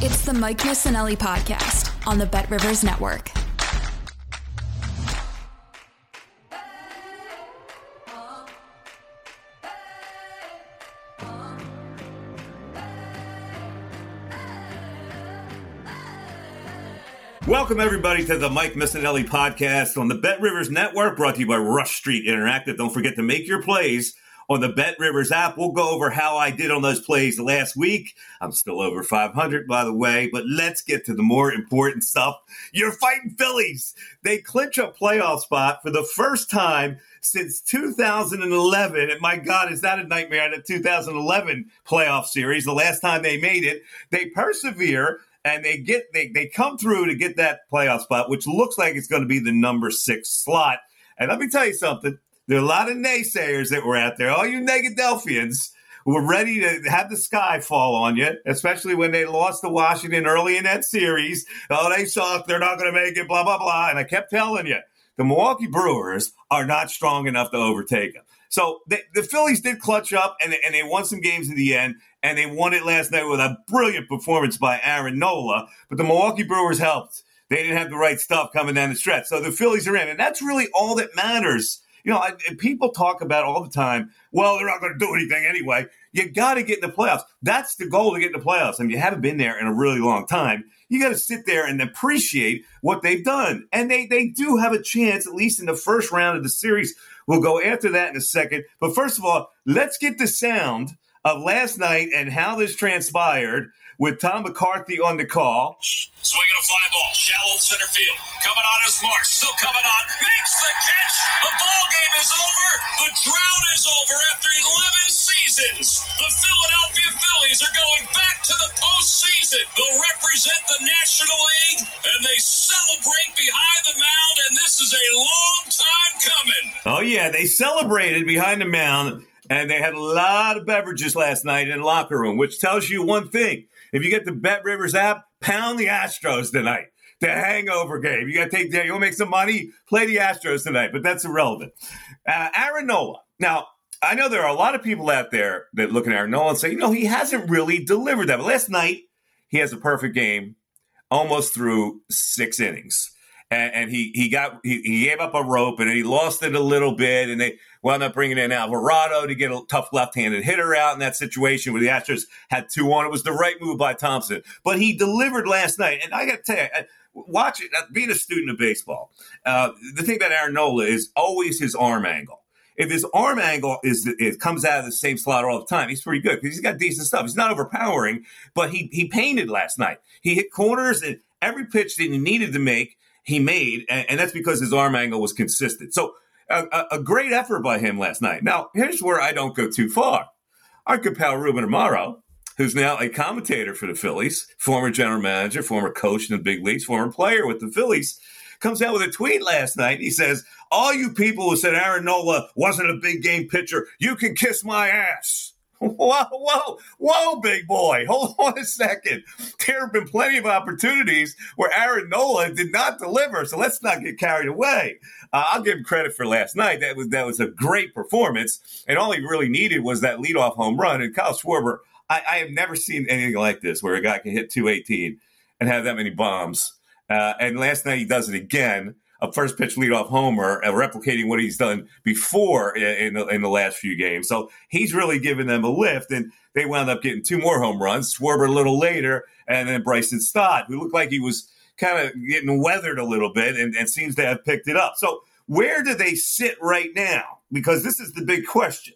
It's the Mike Missanelli podcast on the Bet Rivers Network. Welcome, everybody, to the Mike Missanelli podcast on the Bet Rivers Network, brought to you by Rush Street Interactive. Don't forget to make your plays on the Bet Rivers app. We'll go over how I did on those plays last week. I'm still over 500, by the way, but let's get to the more important stuff. You're fighting Phillies. They clinch a playoff spot for the first time since 2011. And my God, is that a nightmare? The 2011 playoff series, the last time they made it, they persevere and they get they, they come through to get that playoff spot, which looks like it's going to be the number six slot. And let me tell you something: there are a lot of naysayers that were out there. All you Negadelphians were ready to have the sky fall on you, especially when they lost to Washington early in that series. Oh, they suck. They're not going to make it. Blah blah blah. And I kept telling you, the Milwaukee Brewers are not strong enough to overtake them. So they, the Phillies did clutch up and, and they won some games in the end, and they won it last night with a brilliant performance by Aaron Nola. But the Milwaukee Brewers helped. They didn't have the right stuff coming down the stretch. So the Phillies are in, and that's really all that matters. You know, I, people talk about all the time, well, they're not going to do anything anyway. You got to get in the playoffs. That's the goal to get in the playoffs. And you haven't been there in a really long time. You got to sit there and appreciate what they've done. And they, they do have a chance, at least in the first round of the series, We'll go after that in a second. But first of all, let's get the sound of last night and how this transpired with Tom McCarthy on the call. Swinging a fly ball, shallow center field. Coming on his mark, still coming on. Makes the catch. The ball game is over. The drought is over after 11 seasons. The Philadelphia Phillies are going back to the postseason. They'll represent the National League, and they celebrate behind the mound, and this is a long time coming. Oh, yeah, they celebrated behind the mound. And they had a lot of beverages last night in the locker room, which tells you one thing. If you get the Bet Rivers app, pound the Astros tonight. The hangover game. You got to take that. You want to make some money? Play the Astros tonight, but that's irrelevant. Uh, Aaron Nola. Now, I know there are a lot of people out there that look at Aaron Nola and say, you know, he hasn't really delivered that. But last night, he has a perfect game almost through six innings and, and he he got he, he, gave up a rope and he lost it a little bit, and they wound up bringing in Alvarado to get a tough left-handed hitter out in that situation where the Astros had two on. It was the right move by Thomson, but he delivered last night, and I got to tell you. Watch it. Being a student of baseball, uh, the thing about Aaron Nola is always his arm angle if his arm angle is it comes out of the same slot all the time, he's pretty good because he's got decent stuff. He's not overpowering, but he he painted last night. He hit corners and every pitch that he needed to make he made, and, and that's because his arm angle was consistent. So a, a, great effort by him last night. Now, here's where I don't go too far. Our good pal Ruben Amaro, who's now a commentator for the Phillies, former general manager, former coach in the big leagues, former player with the Phillies, comes out with a tweet last night. He says, All you people who said Aaron Nola wasn't a big game pitcher, you can kiss my ass. Whoa, whoa, whoa, big boy. Hold on a second. There have been plenty of opportunities where Aaron Nola did not deliver, so let's not get carried away. Uh, I'll give him credit for last night. That was that was a great performance, and all he really needed was that leadoff home run. And Kyle Schwarber, I, I have never seen anything like this, where a guy can hit 218 and have that many bombs. Uh, and last night he does it again a first pitch leadoff homer, uh, replicating what he's done before in, in, the, in the last few games. So he's really given them a lift, and they wound up getting two more home runs. Schwarber a little later, and then Bryson Stott, who looked like he was kind of getting weathered a little bit, and, and seems to have picked it up. So where do they sit right now? Because this is the big question.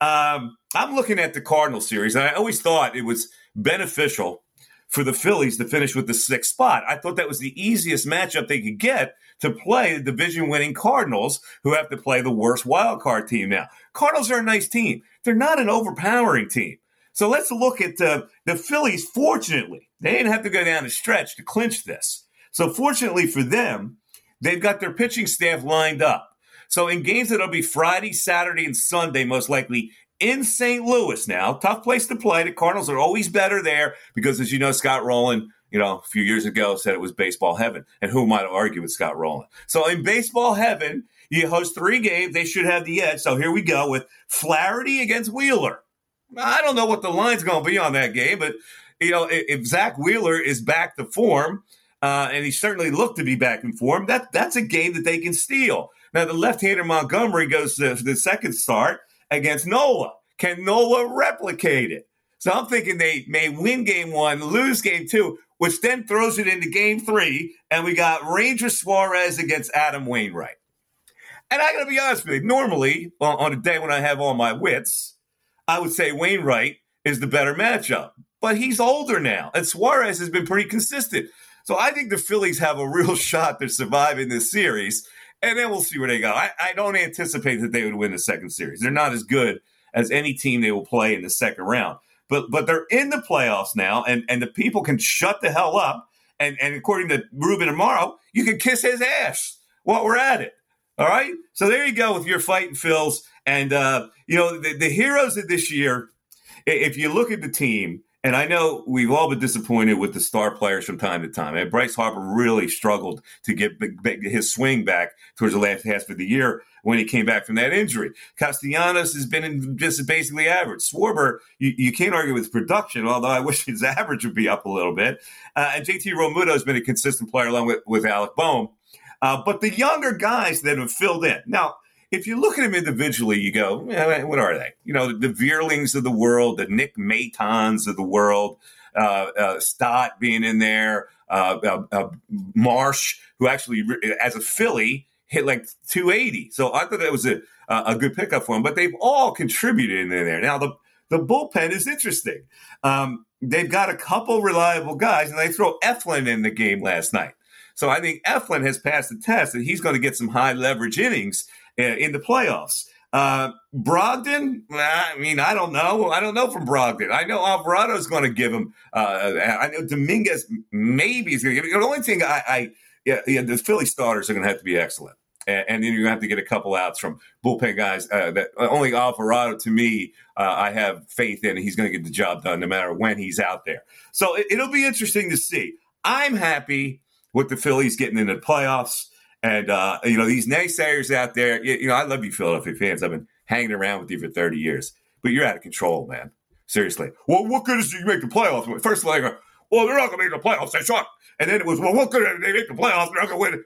Um, I'm looking at the Cardinal series, and I always thought it was beneficial for the Phillies to finish with the sixth spot. I thought that was the easiest matchup they could get to play the division winning Cardinals, who have to play the worst wild card team now. Cardinals are a nice team. They're not an overpowering team. So let's look at uh, the Phillies. Fortunately, they didn't have to go down a stretch to clinch this. So fortunately for them, they've got their pitching staff lined up. So in games that'll be Friday, Saturday, and Sunday, most likely in St. Louis now. Tough place to play. The Cardinals are always better there because, as you know, Scott Rolen, you know, a few years ago said it was baseball heaven. And who might argue with Scott Rolen? So in baseball heaven, you host three games. They should have the edge. So here we go with Flaherty against Wheeler. I don't know what the line's going to be on that game, but, you know, if, Zack Wheeler is back to form, uh, and he certainly looked to be back in form, that, that's a game that they can steal. Now, the left hander Montgomery goes to the second start against Nola. Can Nola replicate it? So I'm thinking they may win game one, lose game two, which then throws it into game three, and we got Ranger Suarez against Adam Wainwright. And I got to be honest with you, normally on a day when I have all my wits, I would say Wainwright is the better matchup. But he's older now, and Suarez has been pretty consistent. So I think the Phillies have a real shot to survive in this series and then we'll see where they go. I, I, don't anticipate that they would win the second series. They're not as good as any team they will play in the second round. But but they're in the playoffs now, and, and the people can shut the hell up. And and according to Ruben Amaro, you can kiss his ass while we're at it. All right. So there you go with your fighting Phils. And uh, you know, the, the heroes of this year, if you look at the team, and I know we've all been disappointed with the star players from time to time. And Bryce Harper really struggled to get his swing back towards the last half of the year when he came back from that injury. Castellanos has been just basically average. Schwarber, you, you can't argue with production, although I wish his average would be up a little bit. Uh, and JT Realmuto has been a consistent player along with, with Alec Bohm. Uh, but the younger guys that have filled in. Now, if you look at them individually, you go, eh, what are they? You know, the, the Vierlings of the world, the Nick Matons of the world, uh, uh, Stott being in there, uh, uh, uh Marsh, who actually, as a Philly, hit like 280. So I thought that was a, a good pickup for him. But they've all contributed in there. Now, the, the bullpen is interesting. Um, they've got a couple reliable guys, and they throw Eflin in the game last night. So I think Eflin has passed the test, and he's going to get some high leverage innings uh, in the playoffs. Uh, Brogdon, I mean, I don't know. I don't know from Brogdon. I know Alvarado's going to give him. Uh, I know Dominguez maybe is going to give him. The only thing I, I yeah, yeah, the Philly starters are going to have to be excellent. And, and then you're going to have to get a couple outs from bullpen guys. Uh, that only Alvarado, to me, uh, I have faith in. He's going to get the job done no matter when he's out there. So it, it'll be interesting to see. I'm happy with the Phillies getting into the playoffs. And uh, you know these naysayers out there. You, you, know, I love you, Philadelphia fans. I've been hanging around with you for thirty years, but you're out of control, man. Seriously. Well, what good is it you make the playoffs? First of all, well, they're not going to make the playoffs. They suck. And then it was, well, what is they make the playoffs? They're not going to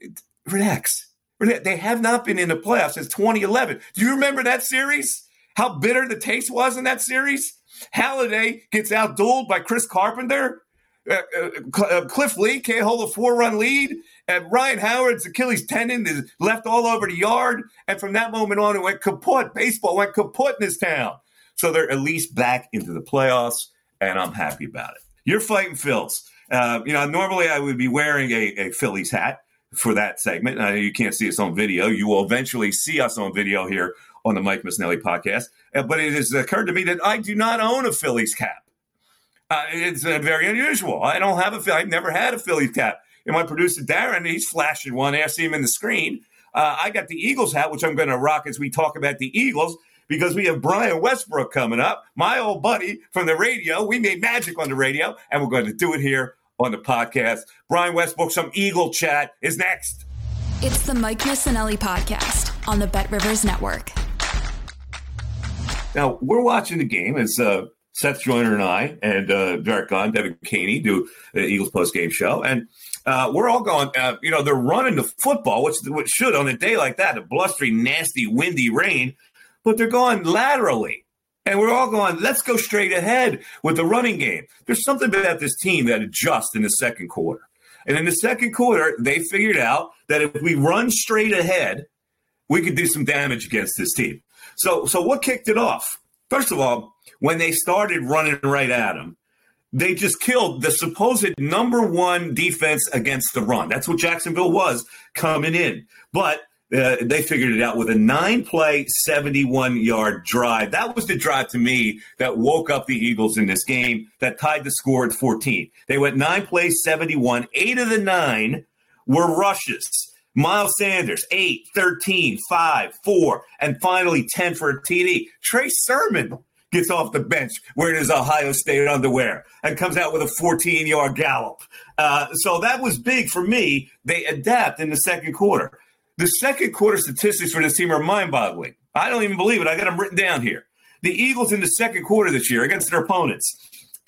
win. Relax. They have not been in the playoffs since 2011. Do you remember that series? How bitter the taste was in that series? Halladay gets outdueled by Chris Carpenter. Uh, uh, uh, Cliff Lee can't hold a four run lead. And Ryan Howard's Achilles tendon is left all over the yard. And from that moment on, it went kaput. Baseball went kaput in this town. So they're at least back into the playoffs, and I'm happy about it. You're fighting Phils. Uh, you know, normally I would be wearing a, a Phillies hat for that segment. Uh, you can't see us on video. You will eventually see us on video here on the Mike Missanelli podcast. Uh, but it has occurred to me that I do not own a Phillies cap. Uh, it's uh, very unusual. I don't have a. I've never had a Phillies cap. And my producer Darren, he's flashing one. I see him in the screen. Uh, I got the Eagles hat, which I'm going to rock as we talk about the Eagles because we have Brian Westbrook coming up, my old buddy from the radio. We made magic on the radio, and we're going to do it here on the podcast. Brian Westbrook, some Eagle chat is next. It's the Mike Missanelli podcast on the Bet Rivers Network. Now, we're watching the game as uh, Seth Joyner and I and uh, Derrick Gunn, Devan Kaney do the Eagles post game show. And uh, we're all going, uh, you know, they're running the football, which, which should on a day like that, a blustery, nasty, windy rain, but they're going laterally. And we're all going, let's go straight ahead with the running game. There's something about this team that adjusts in the second quarter. And in the second quarter, they figured out that if we run straight ahead, we could do some damage against this team. So, so what kicked it off? First of all, when they started running right at him, they just killed the supposed number one defense against the run. That's what Jacksonville was coming in. But uh, they figured it out with a nine play, 71 yard drive. That was the drive to me that woke up the Eagles in this game that tied the score at 14. They went nine plays, 71. Eight of the nine were rushes. Miles Sanders, 8, 13, 5, 4, and finally 10 for a TD. Trey Sermon gets off the bench wearing his Ohio State underwear and comes out with a 14 yard gallop. Uh, so that was big for me. They adapt in the second quarter. The second quarter statistics for this team are mind boggling. I don't even believe it. I got them written down here. The Eagles in the second quarter this year against their opponents,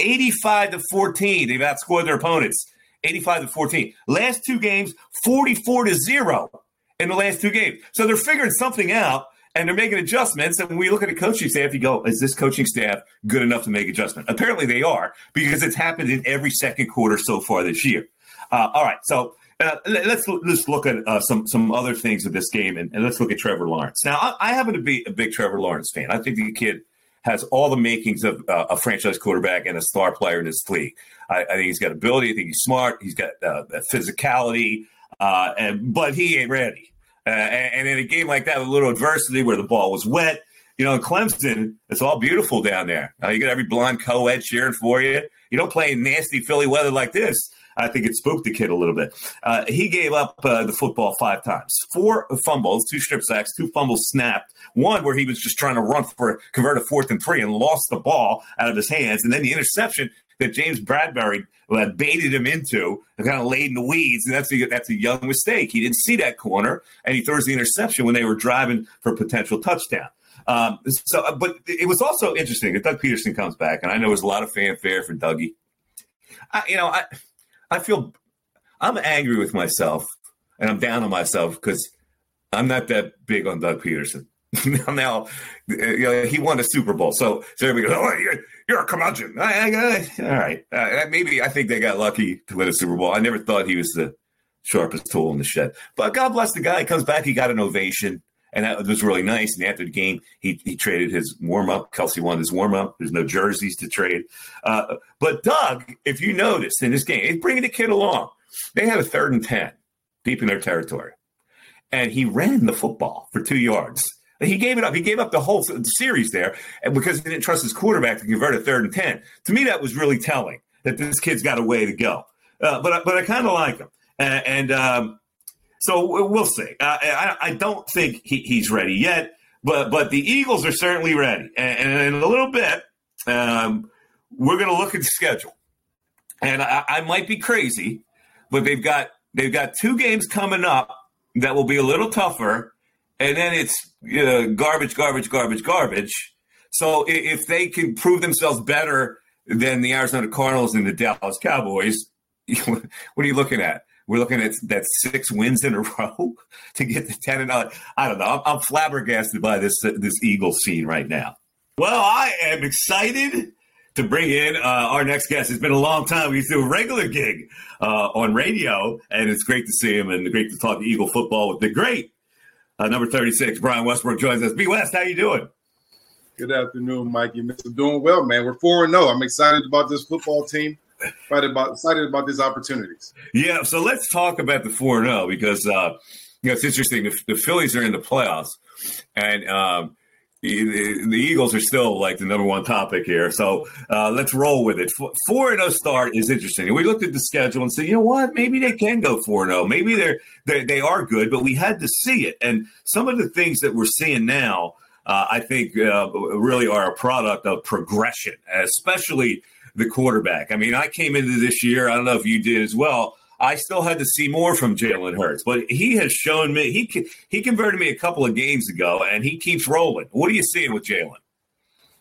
85 to 14. They've outscored their opponents, 85 to 14. Last two games, 44 to 0 in the last two games. So they're figuring something out and they're making adjustments. And when we look at the coaching staff, you go, is this coaching staff good enough to make adjustment? Apparently they are because it's happened in every second quarter so far this year. Uh, all right, so uh, let's let's look at uh, some some other things of this game, and, and, let's look at Trevor Lawrence. Now, I, I, happen to be a big Trevor Lawrence fan. I think the kid has all the makings of uh, a franchise quarterback and a star player in this league. I, I, think he's got ability. I think he's smart. He's got uh, physicality, uh, and but he ain't ready. Uh, and, and, in a game like that, with a little adversity where the ball was wet, you know, in Clemson, it's all beautiful down there. You got every blonde co-ed cheering for you. You don't play in nasty Philly weather like this. I think it spooked the kid a little bit. Uh, he gave up uh, the football five times, four fumbles, two strip sacks, two fumbles snapped. One where he was just trying to run for a convert a fourth and three and lost the ball out of his hands, and then the interception that James Bradberry uh, baited him into and kind of laid in the weeds. And that's a, that's a young mistake. He didn't see that corner, and he throws the interception when they were driving for a potential touchdown. Um, so, uh, but it was also interesting that Doug Pederson comes back, and I know there's a lot of fanfare for Dougie. I, you know, I I feel I'm angry with myself, and I'm down on myself because I'm not that big on Doug Pederson. now, you know, he won a Super Bowl, so so everybody goes, "Oh, you're, you're a curmudgeon." I, I, all right, uh, maybe I think they got lucky to win a Super Bowl. I never thought he was the sharpest tool in the shed, but God bless the guy. He comes back, he got an ovation, and that was really nice. And after the game, he he traded his warm up. Kelce won his warm up. There's no jerseys to trade, uh, but Doug, if you noticed in this game, he's bringing the kid along. They had a third and ten deep in their territory, and he ran the football for two yards he gave it up. He gave up the whole series there because he didn't trust his quarterback to convert a third and 10. To me, that was really telling that this kid's got a way to go. Uh, but, but I kind of like him. And, and um, so we'll see. Uh, I, I, don't think he, he's ready yet, but, but the Eagles are certainly ready. And, and in a little bit, um, we're going to look at the schedule. And I, I might be crazy, but they've got they've got two games coming up that will be a little tougher and then it's uh, garbage, garbage, garbage, garbage. So if they can prove themselves better than the Arizona Cardinals and the Dallas Cowboys, what are you looking at? We're looking at that six wins in a row to get the ten and I don't know. I'm, I'm flabbergasted by this this Eagle scene right now. Well, I am excited to bring in uh, our next guest. It's been a long time. We used to do a regular gig uh, on radio, and it's great to see him and great to talk Eagle football with the great uh, number 36, Brian Westbrook joins us. B West, how you doing? Good afternoon, Mikey. Mr. Doing well, man. We're 4 0. I'm excited about this football team. Excited about, excited about these opportunities. Yeah, so let's talk about the 4 0 because uh, you know, it's interesting. The, the, Phillies are in the playoffs, and um, the Eagles are still like the number one topic here. So uh, let's roll with it. Four and zero oh start is interesting. And we looked at the schedule and said, you know what? Maybe they can go four and zero. Maybe they're they, they are good, but we had to see it. And some of the things that we're seeing now. uh, I think uh, really are a product of progression, especially the quarterback. I mean, I came into this year, I don't know if you did as well. I still had to see more from Jalen Hurts, but he has shown me he he converted me a couple of games ago, and he keeps rolling. What are you seeing with Jalen?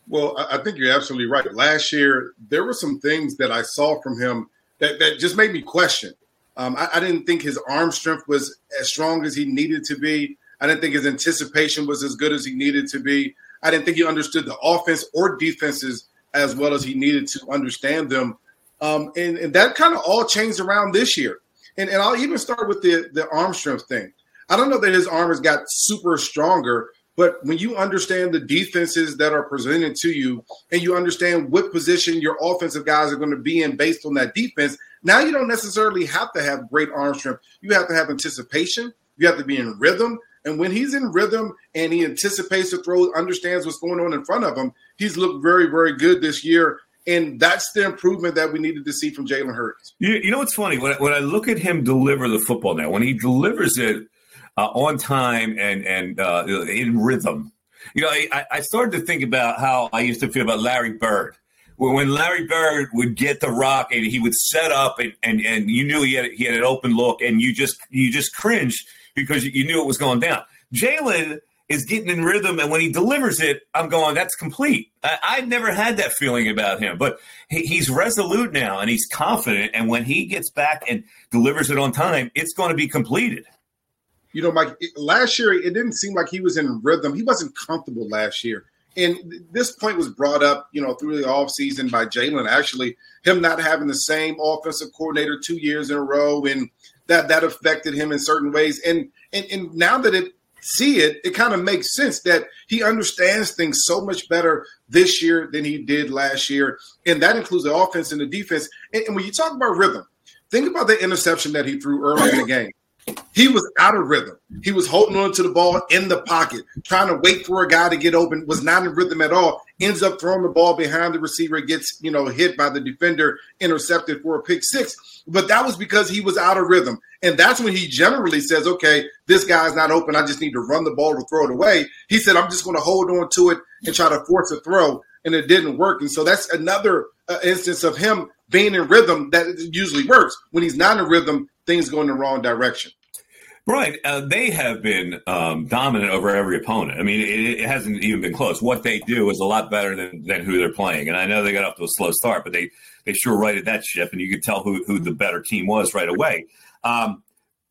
Well, I think you're absolutely right. Last year, there were some things that I saw from him that, that just made me question. Um, I, I, didn't think his arm strength was as strong as he needed to be. I didn't think his anticipation was as good as he needed to be. I didn't think he understood the offense or defenses as well as he needed to understand them. Um, and, and, that kind of all changed around this year. And, and I'll even start with the, the arm strength thing. I don't know that his arm has got super stronger, but when you understand the defenses that are presented to you and you understand what position your offensive guys are going to be in based on that defense, now you don't necessarily have to have great arm strength. You have to have anticipation. You have to be in rhythm. And when he's in rhythm and he anticipates the throw, understands what's going on in front of him, he's looked very, very good this year. And that's the improvement that we needed to see from Jalen Hurts. You, you, know what's funny? When I, when I look at him deliver the football now, when he delivers it uh, on time and and uh, in rhythm, you know, I, I started to think about how I used to feel about Larry Bird when Larry Bird would get the rock and he would set up and, and, and you knew he had he had an open look and you just you just cringed because you knew it was going down. Jalen is getting in rhythm, and when he delivers it, I'm going, that's complete. I, have never had that feeling about him, but he, he's resolute now and he's confident. And when he gets back and delivers it on time, it's going to be completed. You know, Mike, last year, it didn't seem like he was in rhythm. He wasn't comfortable last year. And this point was brought up, you know, through the offseason by Jalen, actually, him not having the same offensive coordinator two years in a row and that that affected him in certain ways. And and, and now that it see it, it kind of makes sense that he understands things so much better this year than he did last year. And that includes the offense and the defense. And, and when you talk about rhythm, think about the interception that he threw early in the game. He was out of rhythm. He was holding on to the ball in the pocket, trying to wait for a guy to get open, was not in rhythm at all. Ends up throwing the ball behind the receiver, gets, you know, hit by the defender, intercepted for a pick six. But that was because he was out of rhythm. And that's when he generally says, okay, this guy's not open. I just need to run the ball to throw it away. He said, I'm just going to hold on to it and try to force a throw. And it didn't work. And so that's another uh, instance of him being in rhythm that usually works. When he's not in rhythm, things go in the wrong direction. Right. Uh, they have been um, dominant over every opponent. I mean, it, it, hasn't even been close. What they do is a lot better than, than who they're playing. And I know they got off to a slow start, but they, they sure righted that ship, and you could tell who, who the better team was right away. Um,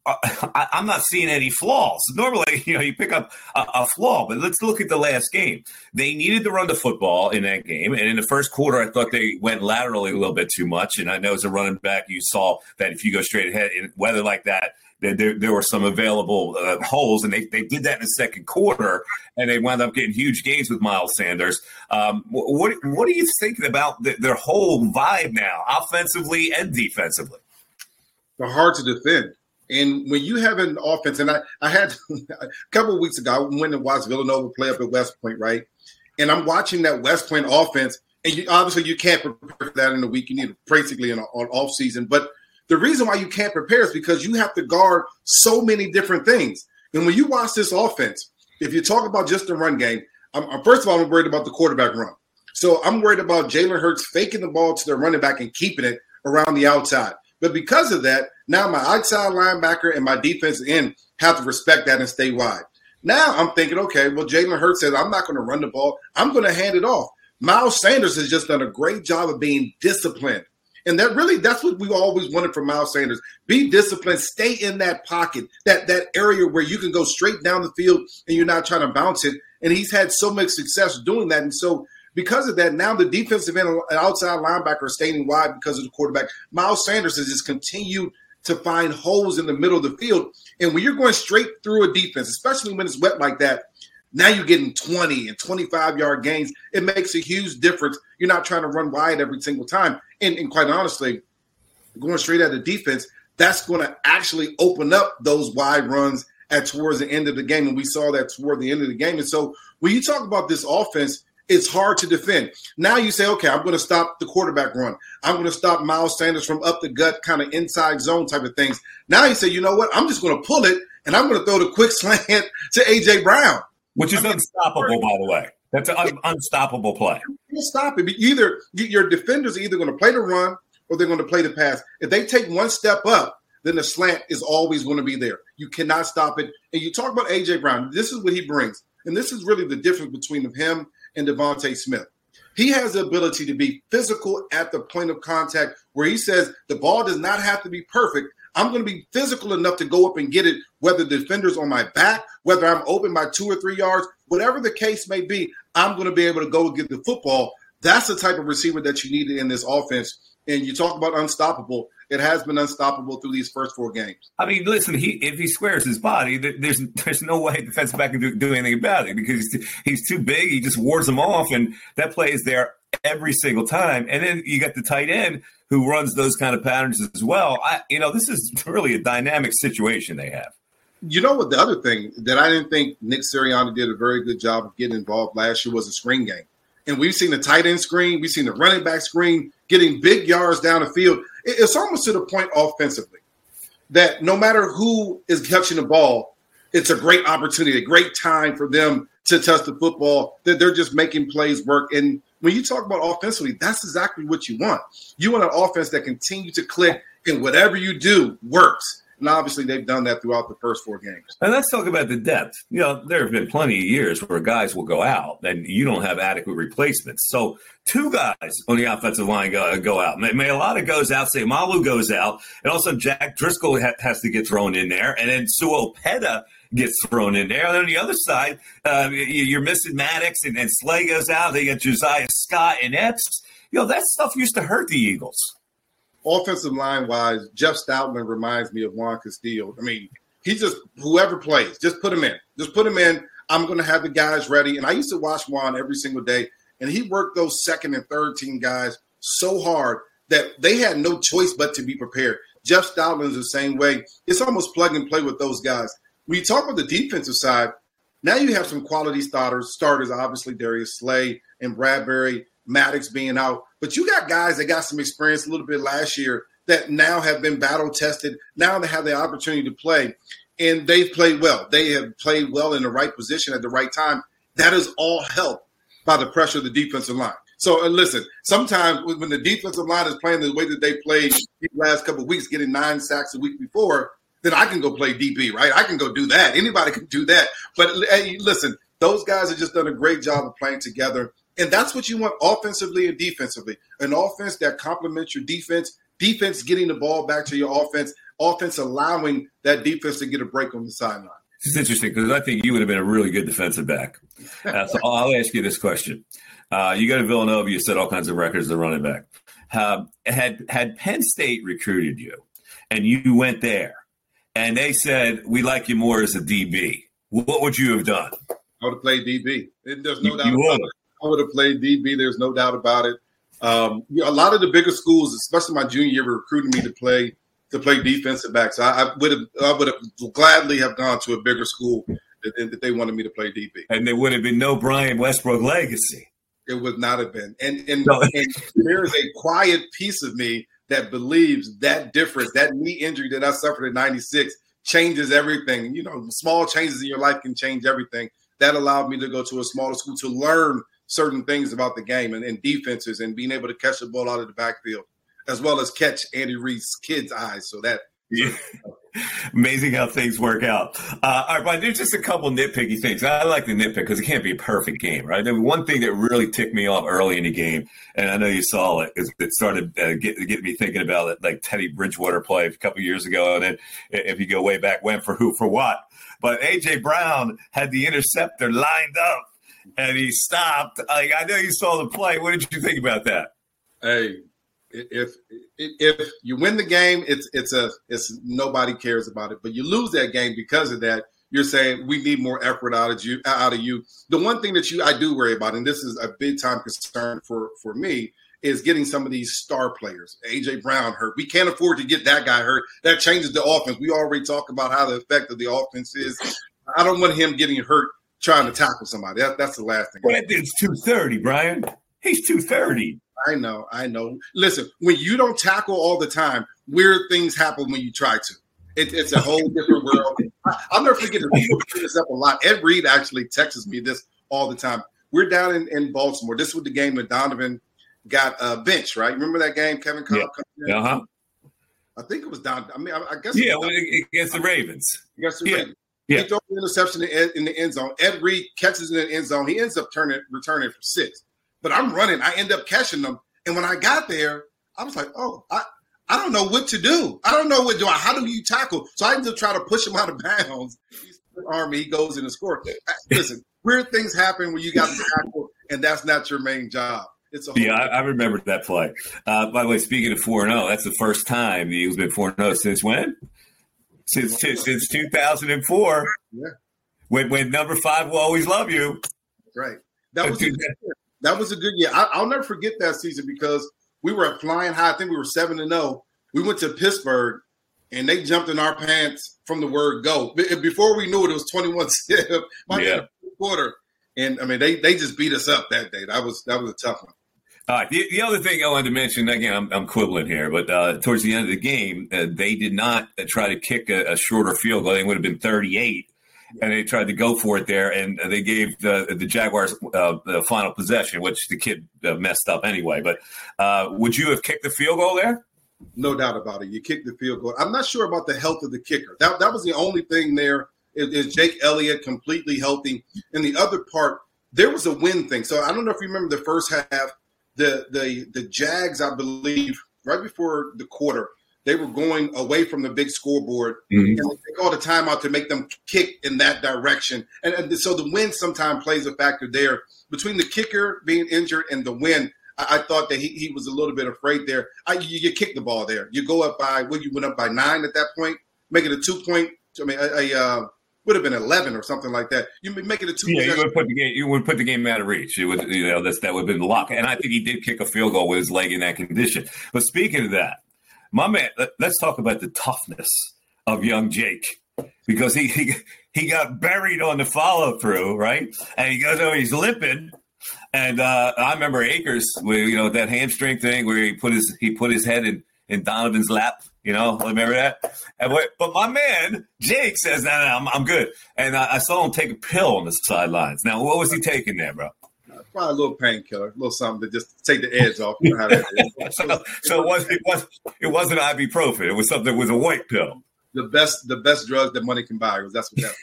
I, am not seeing any flaws. Normally, you know, you pick up a, a, flaw, but let's look at the last game. They needed to run the football in that game, and in the first quarter, I thought they went laterally a little bit too much. And I know as a running back, you saw that if you go straight ahead in weather like that, there, there were some available uh, holes, and they, they did that in the second quarter, and they wound up getting huge gains with Miles Sanders. Um, what what are you thinking about the, their whole vibe now, offensively and defensively? They're hard to defend. And when you have an offense, and I, I had a couple of weeks ago, I went and watched Villanova play up at West Point, right? And I'm watching that West Point offense, and you, obviously you can't prepare for that in a week. You need basically in an off season. But the reason why you can't prepare is because you have to guard so many different things. And when you watch this offense, if you talk about just the run game, I'm, I'm first of all, I'm worried about the quarterback run. So I'm worried about Jalen Hurts faking the ball to the running back and keeping it around the outside. But because of that, now my outside linebacker and my defensive end have to respect that and stay wide. Now I'm thinking, okay, well, Jalen Hurts says I'm not going to run the ball. I'm going to hand it off. Miles Sanders has just done a great job of being disciplined. And that really, that's what we always wanted from Miles Sanders. Be disciplined, stay in that pocket, that that area where you can go straight down the field and you're not trying to bounce it. And he's had so much success doing that. And so because of that, now the defensive end and outside linebacker are staying wide because of the quarterback. Miles Sanders has just continued to find holes in the middle of the field. And when you're going straight through a defense, especially when it's wet like that, now you're getting 20 and 25 yard gains. It makes a huge difference. You're not trying to run wide every single time. And, and quite honestly, going straight at the defense, that's going to actually open up those wide runs at towards the end of the game. And we saw that toward the end of the game. And so when you talk about this offense, it's hard to defend. Now you say, okay, I'm going to stop the quarterback run. I'm going to stop Miles Sanders from up the gut, kind of inside zone type of things. Now you say, you know what? I'm just going to pull it and I'm going to throw the quick slant to AJ Brown. which is unstoppable, by the way. That's an un- unstoppable play. Can't stop it. Either your defenders are either going to play the run or they're going to play the pass. If they take one step up, then the slant is always going to be there. You cannot stop it. And you talk about AJ Brown. This is what he brings, and this is really the difference between him and DeVonta Smith. He has the ability to be physical at the point of contact, where he says the ball does not have to be perfect. I'm going to be physical enough to go up and get it, whether the defender's on my back, whether I'm open by two or three yards, whatever the case may be. I'm going to be able to go get the football. That's the type of receiver that you needed in this offense. And you talk about unstoppable. It has been unstoppable through these first four games. I mean, listen, he if he squares his body, there's there's no way the defensive back can do, do anything about it because he's too, he's too big. He just wards them off, and that play is there every single time. And then you got the tight end who runs those kind of patterns as well. I, you know, this is really a dynamic situation they have. You know what? The other thing that I didn't think Nick Sirianni did a very good job of getting involved last year was a screen game. And we've seen the tight end screen, we've seen the running back screen, getting big yards down the field. It's almost to the point offensively that no matter who is catching the ball, it's a great opportunity, a great time for them to touch the football. That they're just making plays work. And when you talk about offensively, that's exactly what you want. You want an offense that continue to click and whatever you do works. And obviously, they've done that throughout the first four games. And let's talk about the depth. You know, there have been plenty of years where guys will go out and you don't have adequate replacements. So, two guys on the offensive line go, go out. Mailata goes out, Seumalo goes out, and also Jack Driscoll ha- has to get thrown in there, and then Sua Opeta gets thrown in there. And on the other side, uh, you're missing Maddox and, and Slay goes out. They got Josiah Scott and Epps. You know, that stuff used to hurt the Eagles offensive line wise, Jeff Stoutland reminds me of Juan Castillo. I mean, he just whoever plays, just put him in. Just put him in. I'm going to have the guys ready. And I used to watch Juan every single day, and he worked those second and third team guys so hard that they had no choice but to be prepared. Jeff Stoutland is the same way. It's almost plug and play with those guys. When you talk about the defensive side, now you have some quality starters. Starters, obviously Darius Slay and Bradberry, Maddox being out. But you got guys that got some experience a little bit last year that now have been battle tested. Now they have the opportunity to play, and they've played well. They have played well in the right position at the right time. That is all helped by the pressure of the defensive line. So uh, listen, sometimes when the defensive line is playing the way that they played the last couple of weeks, getting nine sacks a week before, then I can go play DB, right? I can go do that. Anybody can do that. But hey, listen, those guys have just done a great job of playing together. And that's what you want offensively and defensively. An offense that complements your defense, defense getting the ball back to your offense, offense allowing that defense to get a break on the sideline. This is interesting because I think you would have been a really good defensive back. Uh, so I'll ask you this question. Uh, you go to Villanova, you set all kinds of records as a running back. Uh, had had Penn State recruited you and you went there and they said, We like you more as a DB, what would you have done? I would have played DB. There's no you, doubt you about it. I would have played DB. There's no doubt about it. Um, you know, a lot of the bigger schools, especially my junior year, were recruiting me to play to play defensive back. So I, I would have I would have gladly have gone to a bigger school that, that, they wanted me to play DB. And there would have been no Brian Westbrook legacy. It would not have been. And and, no. and there is a quiet piece of me that believes that difference, that knee injury that I suffered in '96, changes everything. You know, small changes in your life can change everything. That allowed me to go to a smaller school to learn certain things about the game and, and defenses and being able to catch the ball out of the backfield, as well as catch Andy Reid's kids' eyes. So that yeah. Amazing how things work out. Uh, all right, but there's just a couple nitpicky things. I like the nitpick because it can't be a perfect game, right? One thing that really ticked me off early in the game, and I know you saw it, is it started uh, get, get me thinking about it, like Teddy Bridgewater play a couple years ago, and then if you go way back, when for who for what? But AJ Brown had the interceptor lined up and he stopped. Like I know you saw the play. What did you think about that? Hey, if if you win the game, it's it's a it's nobody cares about it. But you lose that game because of that. You're saying we need more effort out of you. Out of you. The one thing that you I do worry about, and this is a big time concern for for me, is getting some of these star players. AJ Brown hurt. We can't afford to get that guy hurt. That changes the offense. We already talked about how the effect of the offense is. I don't want him getting hurt trying to tackle somebody. That, that's the last thing. Well, that dude's two thirty, Brian. He's two thirty. I know, I know. Listen, when you don't tackle all the time, weird things happen when you try to. It, it's a whole different world. I'll never forget this. This up a lot. Ed Reed actually texts me this all the time. We're down in, in Baltimore. This was the game that Donovan got a uh, bench, right? Remember that game, Kevin Kolb? Yeah. Uh huh. I think it was Don. I mean, I, I guess. Yeah, against the Ravens. Against the yeah. Ravens. Yeah. He throws an interception in, in the end zone. Ed Reed catches in the end zone. He ends up turning returning for six. But I'm running. I end up catching them. And when I got there, I was like, oh, I, I don't know what to do. I don't know what do I. How do you tackle? So I end up trying to push him out of bounds. He's army. He goes in and scores. Listen, weird things happen when you got to tackle, and that's not your main job. It's a yeah, I, I, remember that play. Uh, by the way, speaking of 4 0, that's the first time the Eagles been 4 0 since when? Since since two thousand and four. Yeah. When when number five will always love you. Right. That was a good year. That was a good year. I, will never forget that season because we were flying high. I think we were seven to oh. zero. We went to Pittsburgh, and they jumped in our pants from the word go. Before we knew it, it was twenty one zip. yeah. quarter. And I mean, they they just beat us up that day. That was that was a tough one. All right. The, the, other thing I wanted to mention again, I'm, I'm quibbling here, but uh, towards the end of the game, uh, they did not uh, try to kick a, a, shorter field goal. They would have been 38, and they tried to go for it there, and they gave the the Jaguars uh, the final possession, which the kid uh, messed up anyway. But uh, would you have kicked the field goal there? No doubt about it. You kicked the field goal. I'm not sure about the health of the kicker. That that was the only thing there. Is, is Jake Elliott completely healthy? And the other part, there was a win thing. So I don't know if you remember the first half the the the Jags, I believe, right before the quarter, they were going away from the big scoreboard mm-hmm. and they called a timeout to make them kick in that direction. And, and so the wind sometimes plays a factor there. Between the kicker being injured and the wind, I, I thought that he, he was a little bit afraid there. I, you, you kick the ball there. You go up by what you went up by nine at that point, make it a two point. I mean, a, a uh, would have been eleven or something like that. You make it a two. Yeah, you would put the game. You would put the game out of reach. It would, you know, that's that would have been the lock. And I think he did kick a field goal with his leg in that condition. But speaking of that, my man, let's talk about the toughness of young Jake because he he, he got buried on the follow through, right? And he goes, oh, he's limping. And uh, I remember Akers, with you know that hamstring thing where he put his he put his head in in Donovan's lap you know, remember that? but my man Jake says, "No, no, I'm, I'm good." And I, I, saw him take a pill on the sidelines. Now, what was he taking there, bro? Probably a little painkiller, a little something to just take the edge off. so, so it was it was it wasn't ibuprofen. It was something. It was a white pill. The best the best drug that money can buy. That's what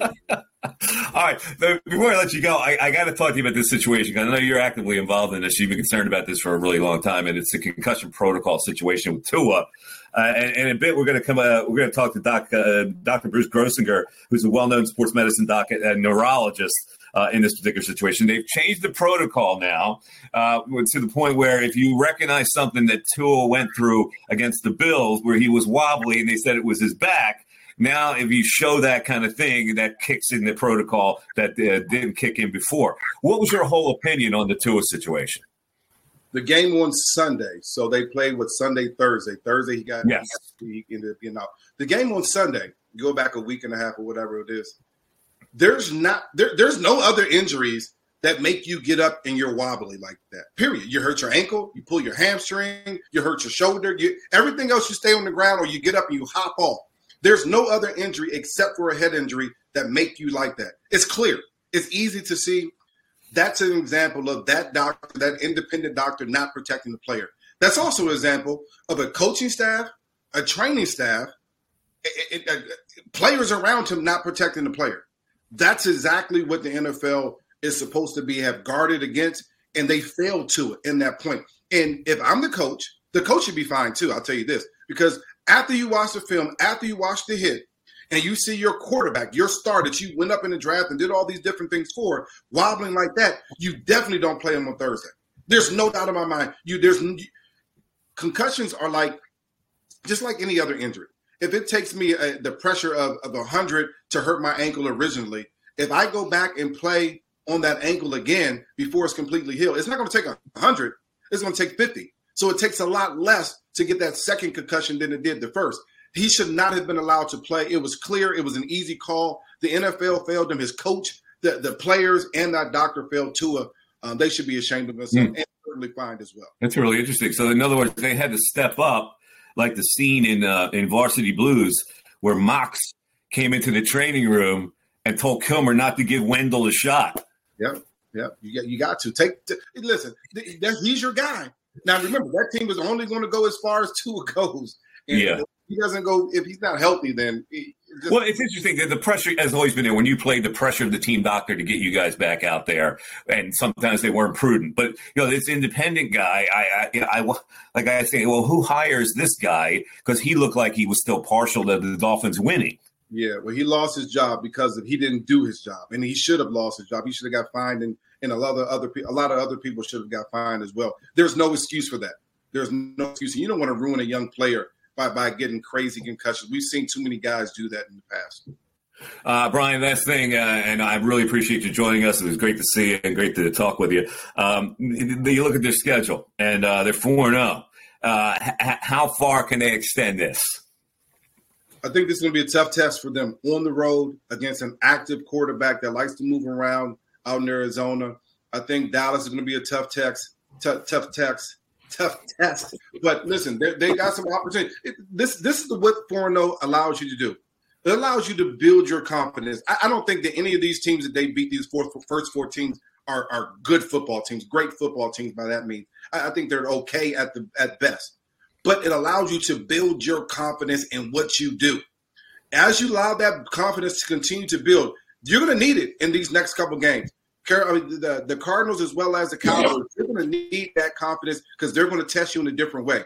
that. All right. Before I let you go, I, I got to talk to you about this situation I know you're actively involved in this. You've been concerned about this for a really long time, and it's a concussion protocol situation with Tua. Uh, and, and, in a bit, we're going to come. Uh, we're going to talk to Doc, uh, Dr. Bruce Grossinger, who's a well-known sports medicine doc and neurologist. Uh, in this particular situation. They've changed the protocol now uh, to the point where if you recognize something that Tua went through against the Bills, where he was wobbly and they said it was his back, now if you show that kind of thing, that kicks in the protocol that uh, didn't kick in before. What was your whole opinion on the Tua situation? the game on Sunday. So they played with Sunday, Thursday. Thursday he got yes. he ended up getting out. The game on Sunday, go back a week and a half or whatever it is. There's not there, there's no other injuries that make you get up and you're wobbly like that. Period. You hurt your ankle, you pull your hamstring, you hurt your shoulder, you everything else you stay on the ground or you get up and you hop off. There's no other injury except for a head injury that make you like that. It's clear. It's easy to see that's an example of that doctor, that independent doctor not protecting the player. That's also an example of a coaching staff, a training staff, it, it, it, players around him not protecting the player. That's exactly what the NFL is supposed to be have guarded against, and they failed to it in that point. And if I'm the coach, the coach should be fine too. I'll tell you this because after you watch the film, after you watch the hit, and you see your quarterback, your star that you went up in the draft and did all these different things for, wobbling like that, you definitely don't play him on Thursday. There's no doubt in my mind. You there's concussions are like just like any other injury. If it takes me a, the pressure of of a hundred to hurt my ankle originally, if I go back and play on that ankle again before it's completely healed, it's not going to take a hundred. It's going to take fifty. So it takes a lot less to get that second concussion than it did the first. He should not have been allowed to play. It was clear. It was an easy call. The NFL failed him. His coach, the, the players, and that doctor failed Tua. Um, they should be ashamed of themselves mm. and certainly fined as well. That's really interesting. So, in other words, they had to step up, like the scene in uh, in Varsity Blues where Mox came into the training room and told Kilmer not to give Wendell a shot. Yep, yep. You got you got to take. Listen, he's your guy. Now remember that team is only going to go as far as Tua goes. And Yeah. He doesn't go if he's not healthy. Then he, just, Well, it's interesting that the pressure has always been there. When you played, the pressure of the team doctor to get you guys back out there, and sometimes they weren't prudent. But you know, this independent guy, I, I, I like I say, well, who hires this guy? Because he looked like he was still partial to the Dolphins winning. yeah. Well, he lost his job because of, he didn't do his job, and he should have lost his job. He should have got fined, and and a lot of other a lot of other people should have got fined as well. There's no excuse for that. There's no excuse. You don't want to ruin a young player by by getting crazy concussions. We've seen too many guys do that in the past. Uh, Brian, last thing, uh, and I really appreciate you joining us. It was great to see you and great to talk with you. Um, you look at their schedule, and uh, they're four zero. Uh, h- how far can they extend this? I think this is going to be a tough test for them on the road against an active quarterback that likes to move around out in Arizona. I think Dallas is going to be a tough test, tough, tough test, tough test. But listen, they, they got some opportunity. It, this this is what 4 0 allows you to do. It allows you to build your confidence. I, I don't think that any of these teams that they beat, these four, first four teams, are, are good football teams, great football teams by that means. I, I think they're okay at the at best but it allows you to build your confidence in what you do. As you allow that confidence to continue to build, you're going to need it in these next couple games. Car- I mean, the, the Cardinals as well as the Cowboys, they're going to need that confidence because they're going to test you in a different way.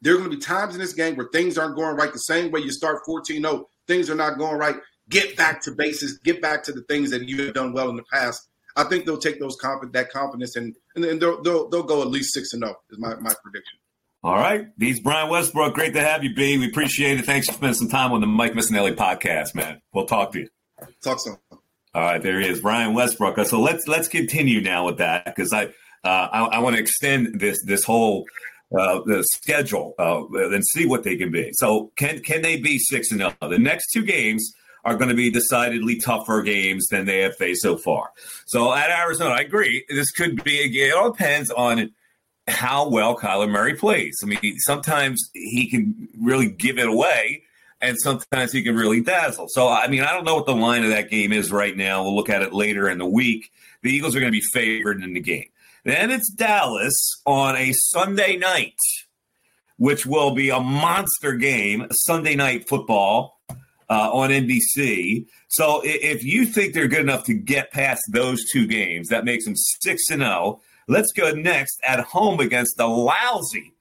There are going to be times in this game where things aren't going right. The same way you start 14 0, things are not going right. Get back to basics. Get back to the things that you have done well in the past. I think they'll take those that confidence and and, and they'll, they'll they'll go at least six and zero. Is my my prediction. All right. These Brian Westbrook. Great to have you, B. We appreciate it. Thanks for spending some time on the Mike Missanelli podcast, man. We'll talk to you. Talk soon. All right, there he is, Brian Westbrook. So let's let's continue now with that because I uh, I, I want to extend this this whole uh, the schedule uh, and see what they can be. So can can they be six and zero? The next two games are going to be decidedly tougher games than they have faced so far. So at Arizona, I agree. This could be. It all depends on how well Kyler Murray plays. I mean, sometimes he can really give it away, and sometimes he can really dazzle. So, I mean, I don't know what the line of that game is right now. We'll look at it later in the week. The Eagles are going to be favored in the game. Then it's Dallas on a Sunday night, which will be a monster game, Sunday night football uh, on NBC. So, if you think they're good enough to get past those two games, that makes them six and zero. Let's go next at home against the lousy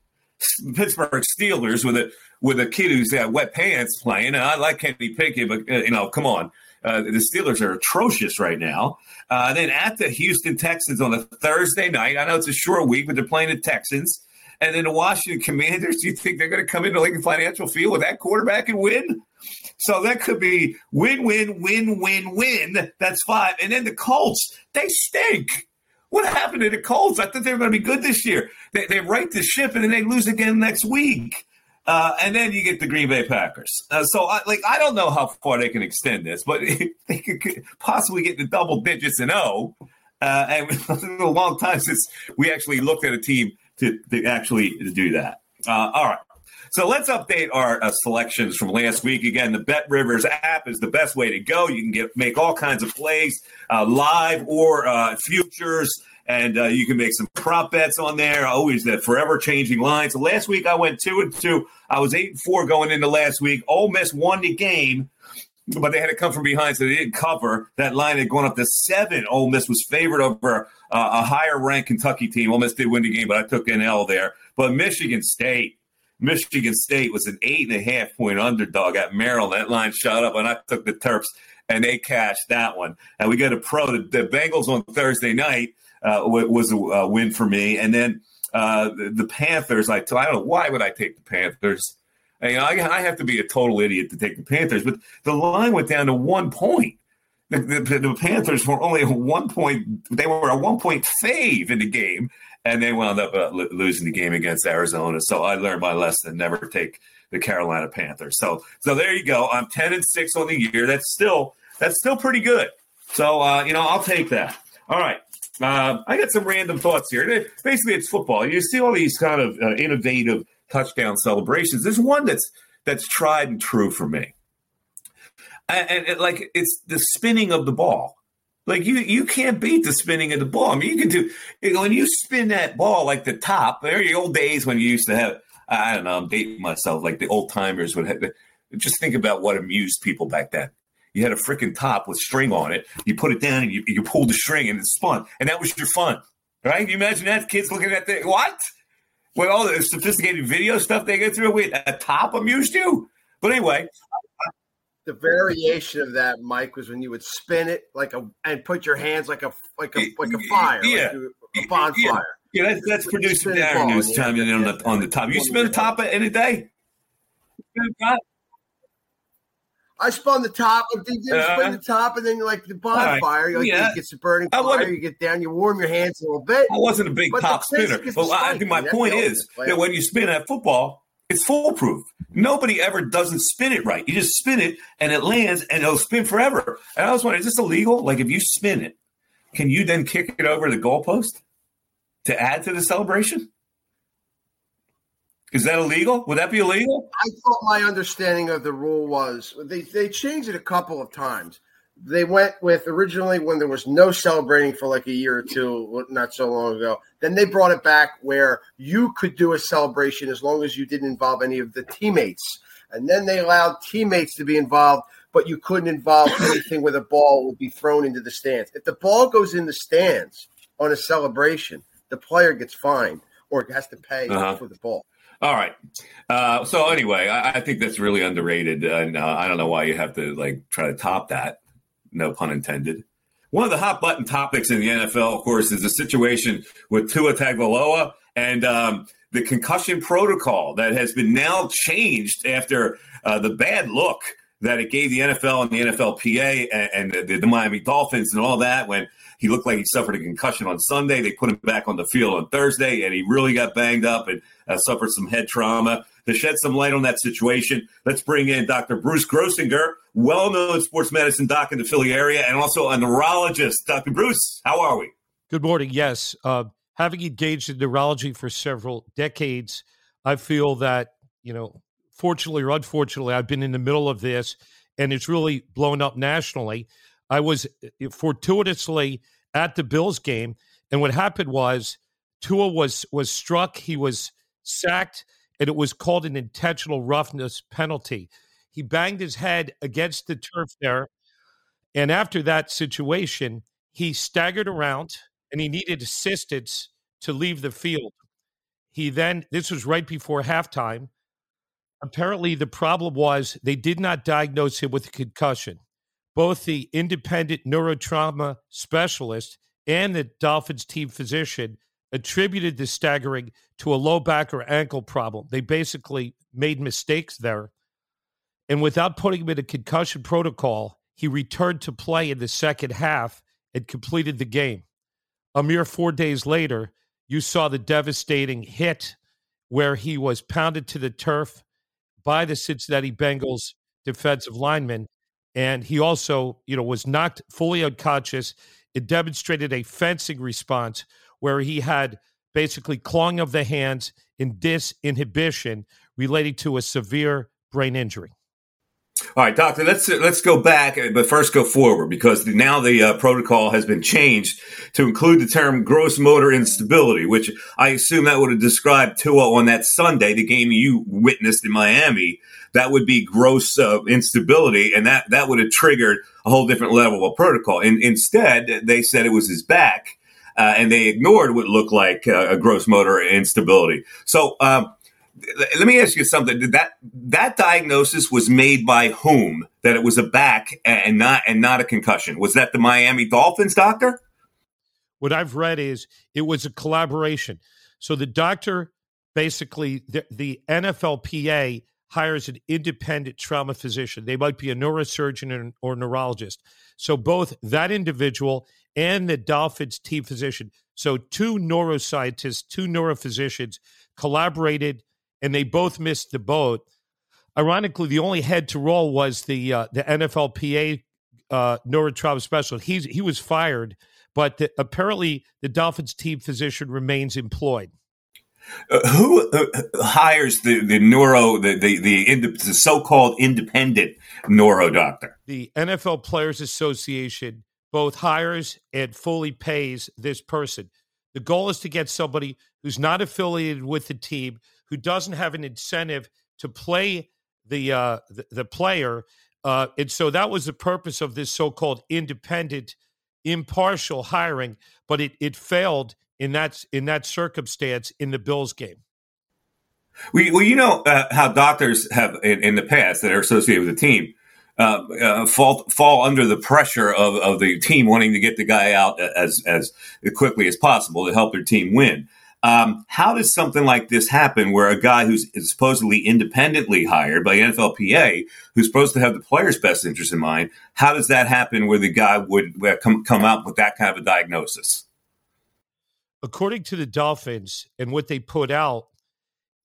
Pittsburgh Steelers with a with a kid who's got wet pants playing. And I like Kenny Pickett, but uh, you know, come on, uh, the Steelers are atrocious right now. Uh, then at the Houston Texans on a Thursday night. I know it's a short week, but they're playing the Texans. And then the Washington Commanders. Do you think they're going to come into Lincoln Financial Field with that quarterback and win? So that could be win, win, win, win, win. That's five. And then the Colts, they stink. What happened to the Colts? I thought they were going to be good this year. They, they right the ship and then they lose again next week. Uh, and then you get the Green Bay Packers. Uh, so, I, like, I don't know how far they can extend this, but they could, possibly get the double digits and O. Uh, and it's been a long time since we actually looked at a team to, to actually do that. Uh, all right. So let's update our uh, selections from last week. Again, the Bet Rivers app is the best way to go. You can get make all kinds of plays uh, live or uh, futures, and uh, you can make some prop bets on there. Always the forever changing lines. So last week I went two and two. I was eight and four going into last week. Ole Miss won the game. But they had to come from behind, so they didn't cover. That line had gone up to seven. Ole Miss was favored over uh, a higher ranked Kentucky team. Ole Miss did win the game, but I took an L there. But Michigan State, Michigan State was an eight and a half point underdog at Maryland. That line shot up, and I took the Terps, and they cashed that one. And we got a pro. The, the Bengals on Thursday night uh, was a uh, win for me, and then uh, the, the Panthers. I, I don't know why would I take the Panthers. I, mean, I, I have to be a total idiot to take the Panthers, but the line went down to one point. The, the, the Panthers were only a one point. They were a one point fave in the game, and they wound up uh, lo- losing the game against Arizona. So I learned my lesson: never take the Carolina Panthers. So, so there you go. I'm ten and six on the year. That's still that's still pretty good. So uh, you know, I'll take that. All right. Uh, I got some random thoughts here. Basically, it's football. You see all these kind of uh, innovative touchdown celebrations. There's one that's that's tried and true for me. and, and it, like it's the spinning of the ball. Like you, you can't beat the spinning of the ball. I mean, you can do you know, when you spin that ball like the top. There are the old days when you used to have. I don't know. I'm dating myself. Like the old timers would have. Just think about what amused people back then. You had a freaking top with string on it. You put it down and you, you pulled the string and it spun, and that was your fun, right? You imagine that kids looking at that. what? With all the sophisticated video stuff they get through, wait, a top amused you? But anyway, the variation of that, Mike, was when you would spin it like a and put your hands like a like a like a fire, yeah, like a bonfire. Yeah, yeah that's, that's producer Darren who's chiming in on the on the top. You spin a top in a day? I spun the top. You spin the top, and then like the bonfire, right. like oh, yeah. you get some burning fire. You get down, you warm your hands a little bit. I wasn't a big top spinner, but I think my point is that when you spin at football, it's foolproof. Nobody ever doesn't spin it right. You just spin it and it lands and it'll spin forever. And I was wondering, is this illegal? Like if you spin it, can you then kick it over the goalpost to add to the celebration? Is that illegal? Would that be illegal? I thought my understanding of the rule was they, they changed it a couple of times they went with originally when there was no celebrating for like a year or two, not so long ago. Then they brought it back where you could do a celebration as long as you didn't involve any of the teammates. And then they allowed teammates to be involved, but you couldn't involve anything where the ball would be thrown into the stands. If the ball goes in the stands on a celebration, the player gets fined or has to pay uh-huh. for the ball. All right. Uh, so anyway, I, I, think that's really underrated, and uh, I don't know why you have to like try to top that no pun intended. One of the hot button topics in the NFL, of course, is the situation with Tua Tagovailoa and um, the concussion protocol that has been now changed after uh, the bad look that it gave the NFL and the NFLPA and, and the, the, Miami Dolphins and all that when he looked like he suffered a concussion on Sunday. They put him back on the field on Thursday, and he really got banged up and uh, suffered some head trauma. To shed some light on that situation, let's bring in Dr. Bruce Grossinger, well known sports medicine doc in the Philly area, and also a neurologist. Dr. Bruce, how are we? Good morning. Yes. Uh, having engaged in neurology for several decades, I feel that, you know, fortunately or unfortunately, I've been in the middle of this and it's really blown up nationally. I was uh, fortuitously at the Bills game, and what happened was Tua was was struck, he was sacked, and it was called an intentional roughness penalty. He banged his head against the turf there, and after that situation, he staggered around and he needed assistance to leave the field. He then this was right before halftime. Apparently, the problem was they did not diagnose him with a concussion both the independent neurotrauma specialist and the Dolphins team physician attributed the staggering to a low back or ankle problem. They basically made mistakes there. And without putting him in a concussion protocol, he returned to play in the second half and completed the game. A mere four days later, you saw the devastating hit where he was pounded to the turf by the Cincinnati Bengals defensive lineman and he also, you know, was knocked fully unconscious. It demonstrated a fencing response where he had basically clawing of the hands and disinhibition related to a severe brain injury. All right, doctor. Let's let's go back, but first go forward because now the uh, protocol has been changed to include the term gross motor instability, which I assume that would have described Tua on that Sunday, the game you witnessed in Miami. That would be gross uh, instability, and that that would have triggered a whole different level of protocol. And instead, they said it was his back, uh, and they ignored what looked like uh, a gross motor instability. So. Um, let me ask you something. Did that that diagnosis was made by whom? That it was a back and not and not a concussion. Was that the Miami Dolphins doctor? What I've read is it was a collaboration. So the doctor basically the, the NFLPA hires an independent trauma physician. They might be a neurosurgeon or, or neurologist. So both that individual and the Dolphins team physician, so two neuroscientists, two neurophysicians collaborated and they both missed the boat. Ironically, the only head to roll was the uh, the NFLPA uh, neurotrauma specialist. He's he was fired, but the, apparently the Dolphins team physician remains employed. Uh, who uh, hires the, the neuro, the, the, the, the so called independent neuro doctor? The NFL Players Association both hires and fully pays this person. The goal is to get somebody who's not affiliated with the team, who doesn't have an incentive to play the uh, the, the, player, uh, and so that was the purpose of this so-called independent, impartial hiring. But it it failed in that in that circumstance in the Bills game. Well, you know uh, how doctors have in, in, the past that are associated with the team uh, uh, fall fall under the pressure of, of the team wanting to get the guy out as as quickly as possible to help their team win. Um, how does something like this happen where a guy who's supposedly independently hired by NFLPA, who's supposed to have the player's best interest in mind, how does that happen where the guy would come, come out with that kind of a diagnosis? According to the Dolphins and what they put out,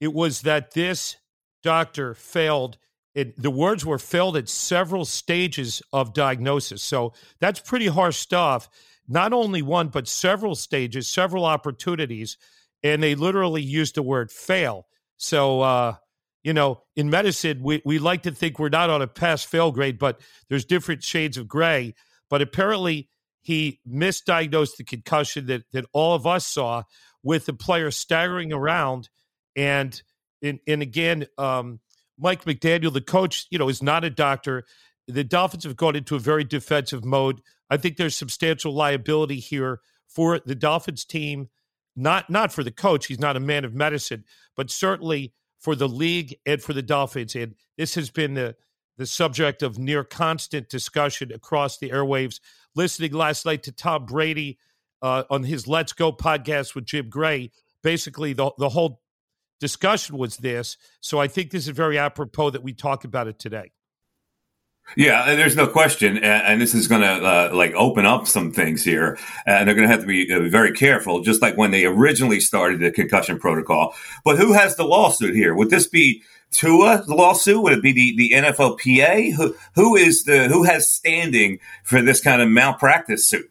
it was that this doctor failed it, the words were failed at several stages of diagnosis. So that's pretty harsh stuff. Not only one, but several stages, several opportunities. And they literally used the word fail. So, uh, you know, in medicine, we, we like to think we're not on a pass fail grade, but there's different shades of gray. But apparently, he misdiagnosed the concussion that, that all of us saw with the player staggering around. And, and, and again, um, Mike McDaniel, the coach, you know, is not a doctor. The Dolphins have gone into a very defensive mode. I think there's substantial liability here for the Dolphins team, not not for the coach. He's not a man of medicine, but certainly for the league and for the Dolphins. And this has been the the subject of near constant discussion across the airwaves. Listening last night to Tom Brady uh, on his Let's Go podcast with Jim Gray, basically the the whole discussion was this. So I think this is very apropos that we talk about it today. Yeah, there's no question, and this is going to uh, like open up some things here, and they're going to have to be uh, very careful, just like when they originally started the concussion protocol. But who has the lawsuit here? Would this be Tua lawsuit? Would it be the, the NFLPA? Who who is the who has standing for this kind of malpractice suit?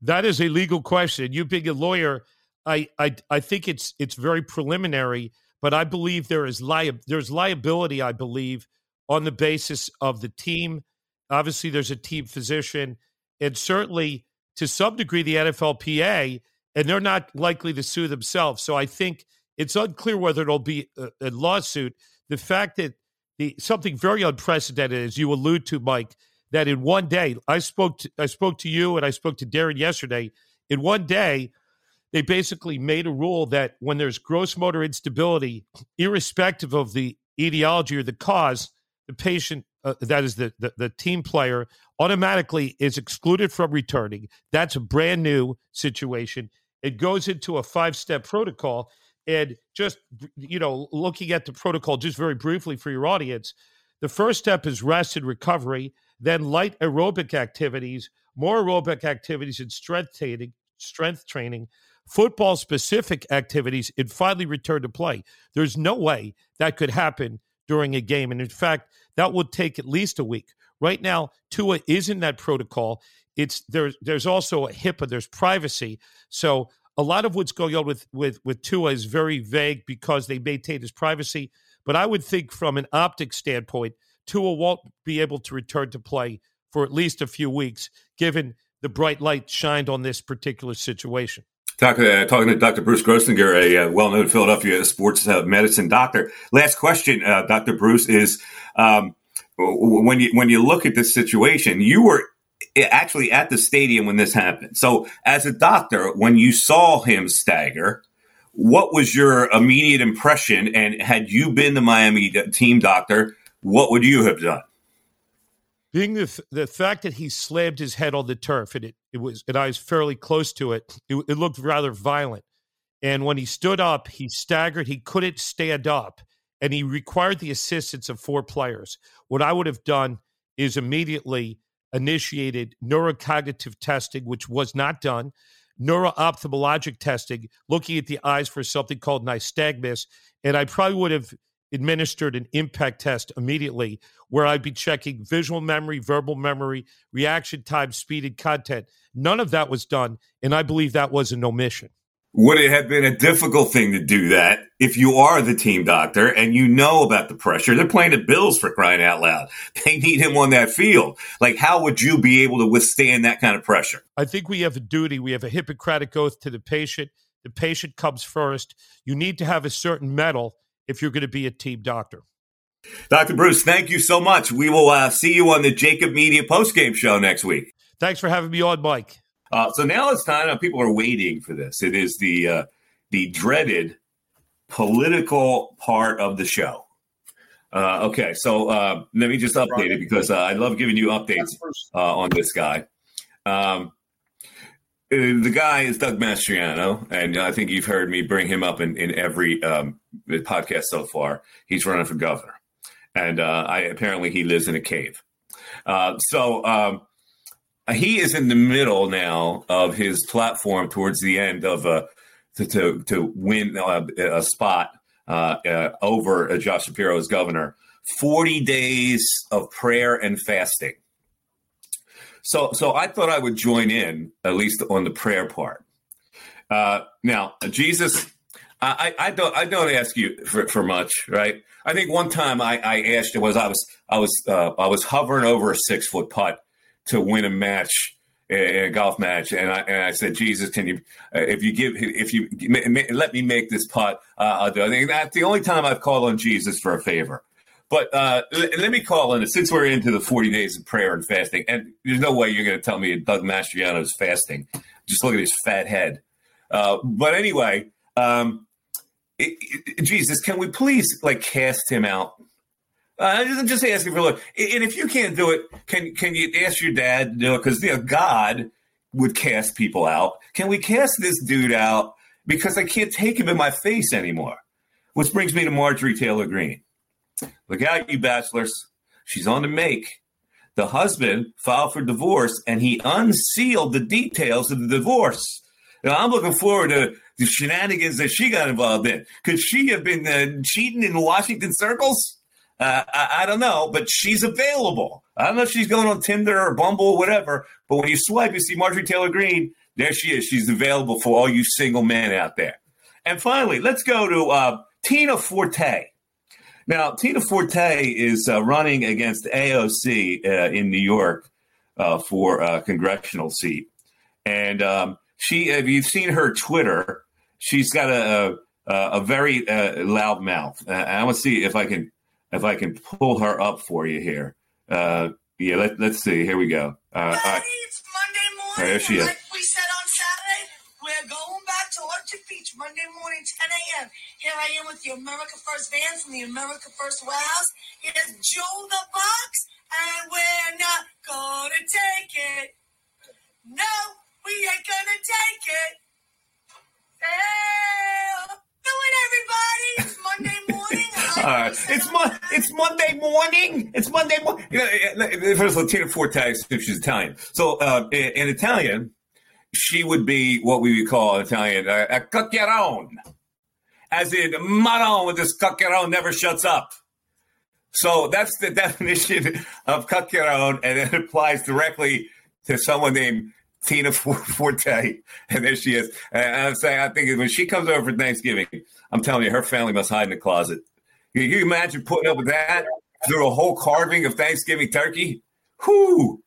That is a legal question. You being a lawyer, I, I I think it's it's very preliminary, but I believe there is li- there's liability. I believe on the basis of the team. Obviously, there's a team physician, and certainly to some degree the NFLPA, and they're not likely to sue themselves. So I think it's unclear whether it'll be a, a lawsuit. The fact that the something very unprecedented, as you allude to, Mike, that in one day I spoke to, I spoke to you and I spoke to Darren yesterday. In one day, they basically made a rule that when there's gross motor instability, irrespective of the etiology or the cause, the patient, uh, that is the, the, the team player, automatically is excluded from returning. That's a brand new situation. It goes into a five step protocol. And just, you know, looking at the protocol just very briefly for your audience, the first step is rest and recovery, then light aerobic activities, more aerobic activities and strength training, strength training, football specific activities and finally return to play. There's no way that could happen during a game. And in fact, that would take at least a week. Right now, Tua is in that protocol. It's there's there's also a HIPAA, there's privacy. So a lot of what's going on with with with Tua is very vague because they maintain his privacy. But I would think from an optic standpoint, Tua won't be able to return to play for at least a few weeks, given the bright light shined on this particular situation. Talk, uh, talking to Dr. Bruce Grossinger, a uh, well-known Philadelphia sports uh, medicine doctor. Last question, uh, Dr. Bruce, is um, when you when you look at this situation, you were actually at the stadium when this happened. So, as a doctor, when you saw him stagger, what was your immediate impression? And had you been the Miami team doctor, what would you have done? being the the fact that he slammed his head on the turf and it, it was and I was fairly close to it, it, it looked rather violent. And when he stood up, he staggered. He couldn't stand up, and he required the assistance of four players. What I would have done is immediately initiated neurocognitive testing, which was not done, neuro-ophthalmologic testing, looking at the eyes for something called nystagmus, and I probably would have administered an impact test immediately where I'd be checking visual memory, verbal memory, reaction time, speed, and content. None of that was done. And I believe that was an omission. Would it have been a difficult thing to do that if you are the team doctor and you know about the pressure? They're playing the Bills for crying out loud. They need him on that field. Like, how would you be able to withstand that kind of pressure? I think we have a duty. We have a Hippocratic oath to the patient. The patient comes first. You need to have a certain mettle if you're going to be a team doctor. Dr. Bruce, thank you so much. We will uh, see you on the Jacob Media postgame show next week. Thanks for having me on, Mike. Uh, so now it's time. Uh, people are waiting for this. It is the uh, the dreaded political part of the show. Uh, okay, so uh, let me just update it because uh, I love giving you updates on this guy. Um, the guy is Doug Mastriano, and I think you've heard me bring him up in, in every um, podcast so far. He's running for governor, and I apparently he lives in a cave. so um, he is in the middle now of his platform towards the end of a to to, to win a, a spot uh, uh, over Josh Shapiro as governor. Forty days of prayer and fasting. So so I thought I would join in at least on the prayer part. Uh, now Jesus. I, I don't I don't ask you for, for much, right? I think one time I, I asked it was I was I was uh, I was hovering over a six foot putt to win a match a golf match, and I and I said, Jesus, can you, uh, if you give, if you let me make this putt, uh, I'll do. It. I think that's the only time I've called on Jesus for a favor. But uh, let me call on it since we're into the forty days of prayer and fasting, and there's no way you're going to tell me Doug Mastriano is fasting. Just look at his fat head. Uh, but anyway, um, it, it, Jesus, can we please like cast him out uh, I'm just asking for a look. And if you can't do it, can can you ask your dad to do it? Because you know, God would cast people out. Can we cast this dude out? Because I can't take him in my face anymore. Which brings me to Marjorie Taylor Greene. Look out, you bachelors. She's on the make. The husband filed for divorce and he unsealed the details of the divorce. Now, I'm looking forward to the shenanigans that she got involved in. Could she have been uh, cheating in Washington circles? Uh, I, I, don't know, but she's available. I don't know if she's going on Tinder or Bumble or whatever, but when you swipe, you see Marjorie Taylor Greene. There she is. She's available for all you single men out there. And finally, let's go to uh, Tina Forte. Now, Tina Forte is uh, running against AOC uh, in New York uh, for a congressional seat. And um, she, if you've seen her Twitter, she's got a, a, a very uh, loud mouth. I want to see if I can if I can pull her up for you here. Uh, yeah, let, let's see. Here we go. Uh, Daddy, it's Monday morning. There she is. Like we said on Saturday, we're going back to Orchard Beach Monday morning, 10 a.m. Here I am with the America First van from the America First Warehouse. Here's Joe the Box, and we're not gonna take it. No, we ain't gonna take it. Hey, do it, everybody. It's Monday morning. It's Mo- it's Monday morning. It's Monday morning. You know, first, Latina Forte, she's Italian. So uh, in, Italian, she would be what we would call in Italian uh, a cucchiarone, as in Maron with this cucchiarone never shuts up. So that's the definition of cucchiarone, and it applies directly to someone named Tina Forte, and there she is. And I'm saying, I think when she comes over for Thanksgiving, I'm telling you, her family must hide in the closet. Can you imagine putting up with that through a whole carving of Thanksgiving turkey? Whoo!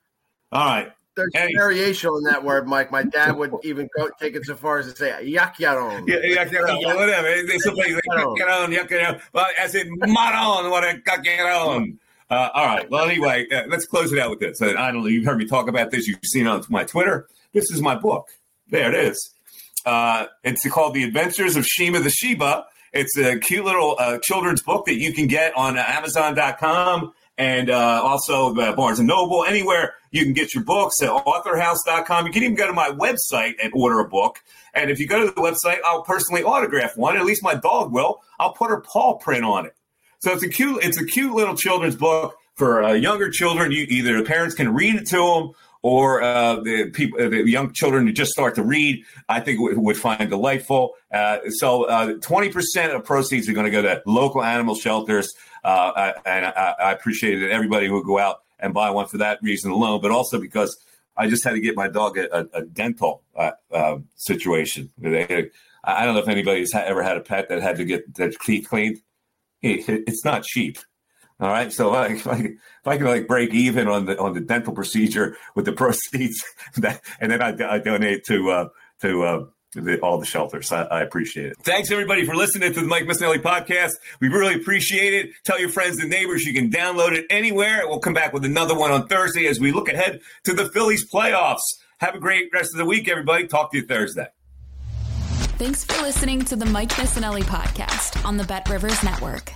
All right. There's hey. variation on that word, Mike. My dad would even go take it so far as to say "yakyaron." Yeah, yakyaron, whatever. They say yakyaron, yakyaron. Well, as in maron, what a yakyaron. Uh, all right. Well, anyway, uh, let's close it out with this. I don't know. You've heard me talk about this. You've seen it on my Twitter. This is my book. There it is. Uh, it's called The Adventures of Shima the Shiba. It's a cute little uh, children's book that you can get on Amazon.com and uh, also uh, Barnes and Noble, anywhere you can get your books at authorhouse.com. You can even go to my website and order a book. And if you go to the website, I'll personally autograph one. At least my dog will. I'll put her paw print on it. So it's a cute, it's a cute little children's book for uh, younger children. You either the parents can read it to them or uh, the people, the young children who just start to read, I think would, would find delightful. Uh, so, uh, twenty percent of proceeds are going to go to local animal shelters, uh, and I, I, appreciate it. Everybody who would go out and buy one for that reason alone, but also because I just had to get my dog a, a, a dental uh, uh, situation. I don't know if anybody's ever had a pet that had to get their teeth cleaned. it's not cheap. All right, so if I, if I can like break even on the on the dental procedure with the proceeds, that, and then I, I donate to uh, to uh, the, all the shelters. I, I, appreciate it. Thanks everybody for listening to the Mike Missanelli podcast. We really appreciate it. Tell your friends and neighbors you can download it anywhere. We'll come back with another one on Thursday as we look ahead to the Phillies playoffs. Have a great rest of the week, everybody. Talk to you Thursday. Thanks for listening to the Mike Missanelli podcast on the Bet Rivers Network.